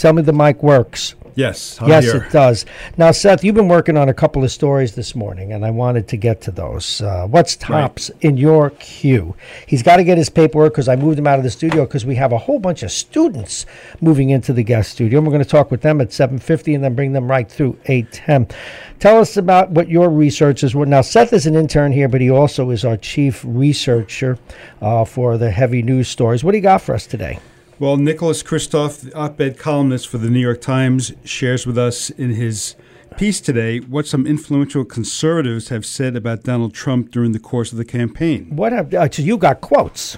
Tell me the mic works. Yes. I'm yes, here. it does. Now, Seth, you've been working on a couple of stories this morning, and I wanted to get to those. Uh, what's tops in your queue? He's got to get his paperwork because I moved him out of the studio because we have a whole bunch of students moving into the guest studio. And we're going to talk with them at 7.50 and then bring them right through 8.10. Tell us about what your research is. Now, Seth is an intern here, but he also is our chief researcher uh, for the heavy news stories. What do you got for us today? Well, Nicholas Kristof, the op-ed columnist for the New York Times, shares with us in his piece today what some influential conservatives have said about Donald Trump during the course of the campaign. What have, uh, so you got quotes?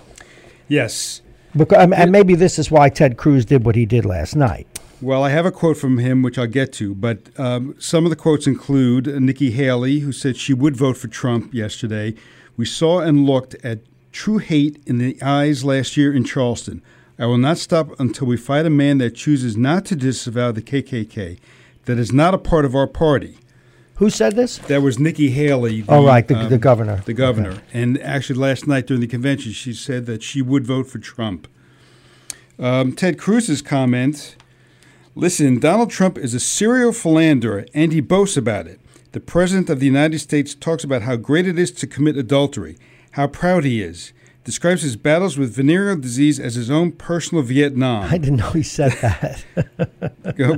Yes. Because, um, and maybe this is why Ted Cruz did what he did last night. Well, I have a quote from him, which I'll get to, but um, some of the quotes include Nikki Haley, who said she would vote for Trump yesterday. We saw and looked at true hate in the eyes last year in Charleston. I will not stop until we fight a man that chooses not to disavow the KKK, that is not a part of our party. Who said this? That was Nikki Haley. The, oh, right, the, um, the governor. The governor. Okay. And actually, last night during the convention, she said that she would vote for Trump. Um, Ted Cruz's comment listen, Donald Trump is a serial philanderer, and he boasts about it. The President of the United States talks about how great it is to commit adultery, how proud he is describes his battles with venereal disease as his own personal Vietnam. I didn't know he said that.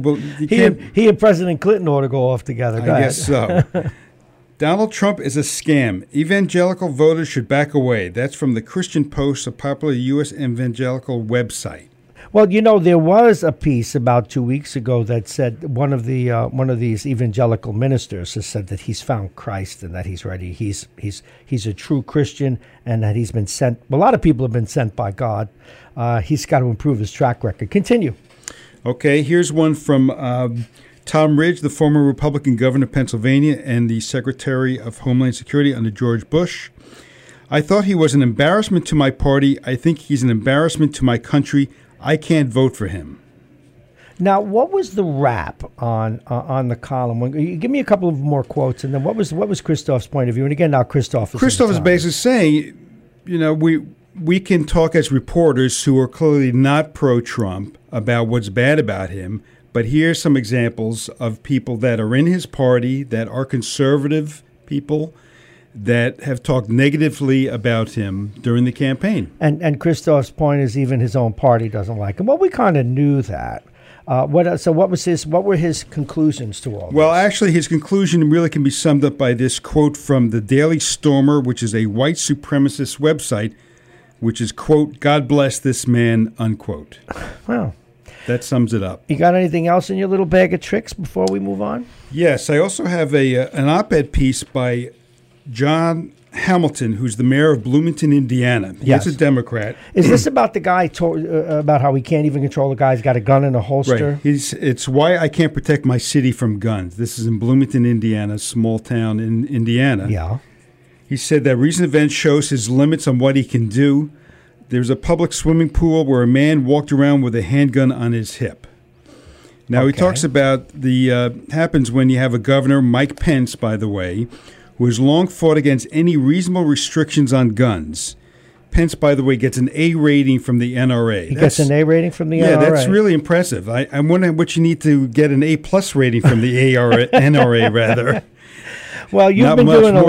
well, he, and, he, and, President Clinton ought to go off together. Go I ahead. guess so. Donald Trump is a scam. Evangelical voters should back away. That's from the Christian Post, a popular U.S. evangelical website. Well, you know, there was a piece about two weeks ago that said one of the uh, one of these evangelical ministers has said that he's found Christ and that he's ready. He's he's he's a true Christian and that he's been sent. A lot of people have been sent by God. Uh, he's got to improve his track record. Continue. Okay, here's one from. Um, Tom Ridge, the former Republican governor of Pennsylvania and the Secretary of Homeland Security under George Bush. I thought he was an embarrassment to my party. I think he's an embarrassment to my country. I can't vote for him. Now, what was the rap on uh, on the column? When, give me a couple of more quotes, and then what was what was Kristof's point of view? And again, now Kristof is Kristof is basically saying, you know, we we can talk as reporters who are clearly not pro Trump about what's bad about him, but here's some examples of people that are in his party that are conservative people that have talked negatively about him during the campaign. And and Kristof's point is even his own party doesn't like him. Well, we kind of knew that. Uh, what so? What was his? What were his conclusions to all? Well, this? actually, his conclusion really can be summed up by this quote from the Daily Stormer, which is a white supremacist website, which is quote God bless this man unquote. Well, that sums it up. You got anything else in your little bag of tricks before we move on? Yes, I also have a uh, an op-ed piece by John Hamilton, who's the mayor of Bloomington, Indiana. He's yes. a Democrat. Is this about the guy to, uh, about how he can't even control the guy? He's got a gun in a holster. Right. He's, it's why I can't protect my city from guns. This is in Bloomington, Indiana, small town in Indiana. Yeah. He said that recent event shows his limits on what he can do. There's a public swimming pool where a man walked around with a handgun on his hip. Now okay. he talks about the uh, happens when you have a governor, Mike Pence, by the way who has long fought against any reasonable restrictions on guns. Pence, by the way, gets an A rating from the NRA. He that's, gets an A rating from the yeah, NRA. Yeah, that's really impressive. I, am wondering what you need to get an A plus rating from the AR, NRA, rather. Well, you've Not been doing a